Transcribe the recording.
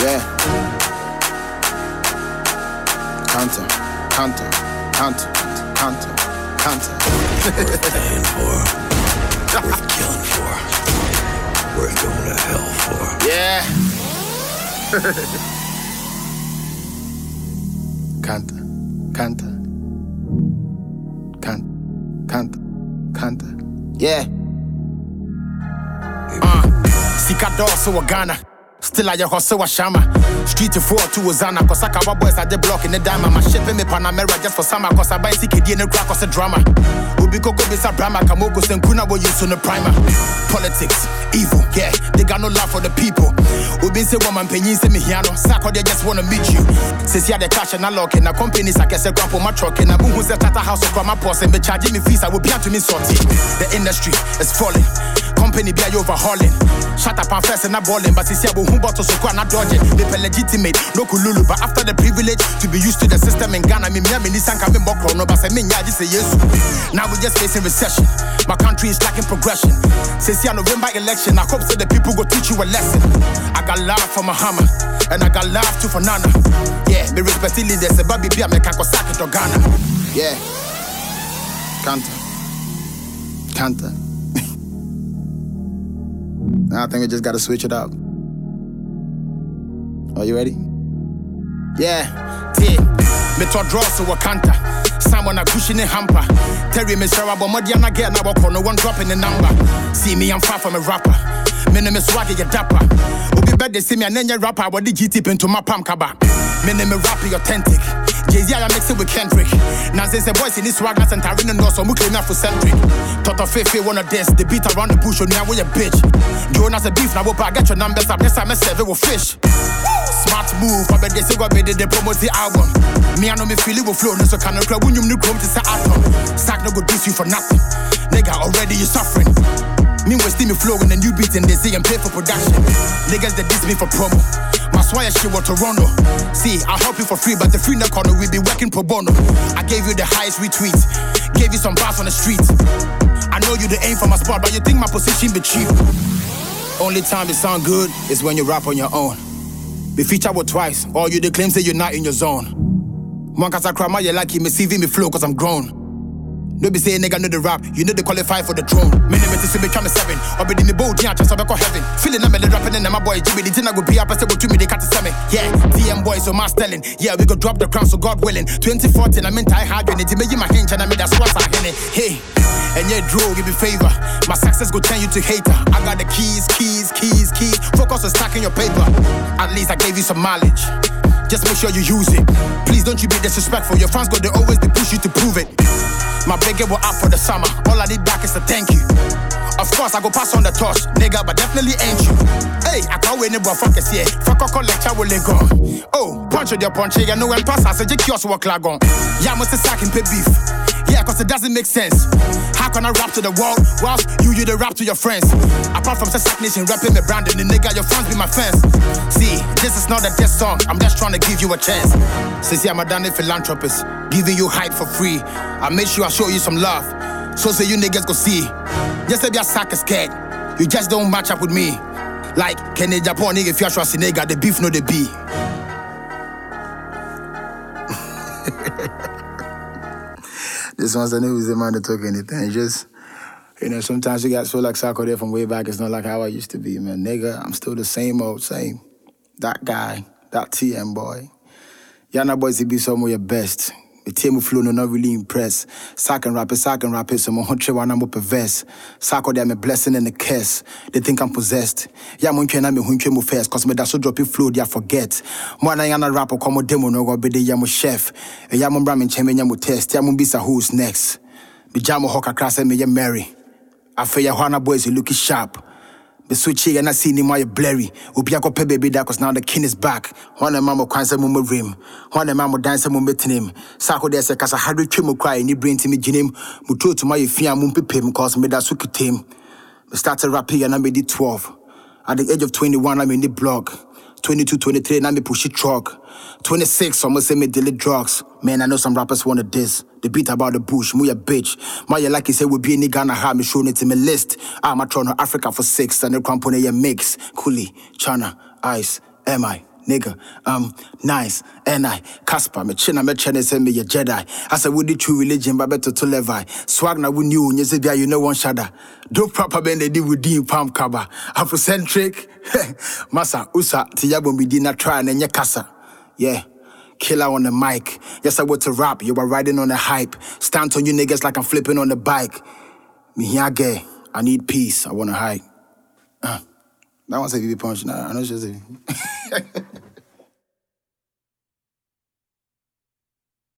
Yeah. Counter, counter, counter, counter, counter. Worth dying for. Worth killing for. Worth going to hell for. Yeah. counter, counter, counter, counter, counter. Yeah. Uh, Sikador, so Ghana. Still ayɛ hɔ sɛ wahyama street foɔ to ozana kɔsaka wa boys ade block ne dama ma shipping me panamera just for summer. Cause aban sikedie ne kora kɔsɛ drama. Obi koko bisa brama. Kamoko sɛnku na use so the primer. Politics evil yeah. They got no love for the people. Obi sɛ wɔma mpanyin sɛ mehia no. Sa akɔdeɛ just wanna meet you. Sɛsi the cash and I lock in. na companies akɛsɛ for my truck na buhu sɛ tata house kora ma pɔ sɛ mecharge me fees a wobi me sɔte the industry is falling company be overhauling. Shut up and first and not balling, but see about who bought so not dodging. They pay legitimate, no kululu, but after the privilege to be used to the system in Ghana, me me me nisan coming more chrono, but say me ya just say yes. Now we just facing recession. My country is lacking progression. Since the November election, I hope that the people go teach you a lesson. I got love for Muhammad, and I got love too for Nana. Yeah, me respect leaders, a baby be a to Ghana. Yeah. Kanta. Kanta. Now I think we just gotta switch it up. Are you ready? Yeah, yeah. Metro draw so wakanta. Someone a cushion hamper. Terry me Sarah, but Modiana get now walk no one dropping the number. See me, I'm far from a rapper. Me name is swagger, you dapper. Obi bet they see me and then you rapper, what you tip into my palm kaba? Me name is rapper, authentic. Jay-Z, I mix it with Kendrick. Now since the boys in this swag, that's entering no so enough for centric. Toto Fefe wanna dance, the beat around the bush, on we a bitch. Jonas a beef, now we'll get your numbers up, this time I serve it with fish. Smart move, I bet they say what made they promote the album. Me, I know me feel it will flow, no so can I cry when you new chrome to say atom. Sack no go diss you for nothing. Nigga, already you suffering. Me wasting me flow in a new beat and they say I'm paid for production. Niggas that diss me for promo. My swire shit was Toronto. See, I'll help you for free, but the free no corner we be working pro bono. I gave you the highest retweet, gave you some bars on the street. I know you the aim for my spot, but you think my position be cheap. Only time it sound good is when you rap on your own. Be featured what twice, or you the claim say you're not in your zone. One cause I cry my you lucky, me CV me flow cause I'm grown. No be say nigga know the rap, you know they qualify for the throne. Many me to me come seven, or be the me bold, yeah, just about heaven. Feeling I'm the rapping and my boy Jimmy, the thing I go be up, I say what to me, they cut to seven. Yeah, TM boys, so mass telling. Yeah, we go drop the crown, so God willing. 2014, I'm in tie hard, when it me my hinge, and I made that swat, I Hey, and yeah, draw, give me favor. My success go turn you to hater. I got the keys, keys, keys, keys. Focus on stacking your paper. At least I gave you some mileage. Just make sure you use it. Please don't you be disrespectful. Your fans go they always they push you to prove it. My big will up for the summer. All I need back is a thank you. Of course, I go pass on the torch, nigga, but definitely ain't you. Hey, I can't win it, but fuck us, yeah. Fuck a lecture will go. Oh, punch with your punch, yeah, no one pass, I said, you kiosk on. Yeah, must sack and pay beef. Yeah, cause it doesn't make sense. How can I rap to the world whilst you you the rap to your friends? Apart from Sark Nation rapping me and the nigga, your fans be my fans. See, this is not a diss song, I'm just trying to give you a chance. Since I'm a damn philanthropist, giving you hype for free. I make sure I show you some love. So say you niggas go see. Just say your sack is scared. You just don't match up with me. Like Kenny Japan nigga if you're trusting nigga, the beef no the be. this one's the news, the man to talk anything. Just you know, sometimes you got so like Sarkodie from way back. It's not like how I used to be, man. Nigga, I'm still the same old same. That guy, that TM boy. Yana boys, he be some of your best. The team flow no not really impressed. Second rap it, second rap it, so my huntre one I'm perverse. Sako them a blessing and a curse. They think I'm possessed. Yeah, hunche mo first, cause me that so drop it flow, they forget. Mwana yana rap or come demo no go be the yamo chef. A yamo bramin cheme yamo test, yamo bisa who's next. Me jamo hoka krass me ye Mary. I feel ya Hwana boys, you looking sharp. Here and I see him why blurry. Ubi ako pe baby that cause now the king is back. One mama kwanza mumu rim. One mama dance mu metin him. Sarkodie se kasa hard twi mu cry ni brain to me jinim. Muto to my fia mum pepem cause me that suki team. Me started rapping and I made it 12. At the age of 21 I'm in the blog. 22, 23, now me push it truck. 26, almost say me daily drugs. Man, I know some rappers wanna diss. The beat about the bush, me a bitch. My like he said, we be in Ghana, have me showing it in me list. I'm a Toronto Africa for six, and the crampon a mix. Coolie, China, Ice, MI, nigga, um, nice, and I, Casper, me china me chene say me a Jedi. I said, would the true religion, but better to Levi. Swag na we knew, you say, yeah, you know one shada. Do proper bend they did with Dean Palm Cover. Afrocentric, Massa, Usa, Tiyabo, not try and then. Yeah. Killer on the mic. Yes, I want to rap. You were riding on the hype. Stand on you niggas like I'm flipping on the bike. Gay. I need peace. I wanna hide. Uh, that one's a VP punch. Nah, I know she's a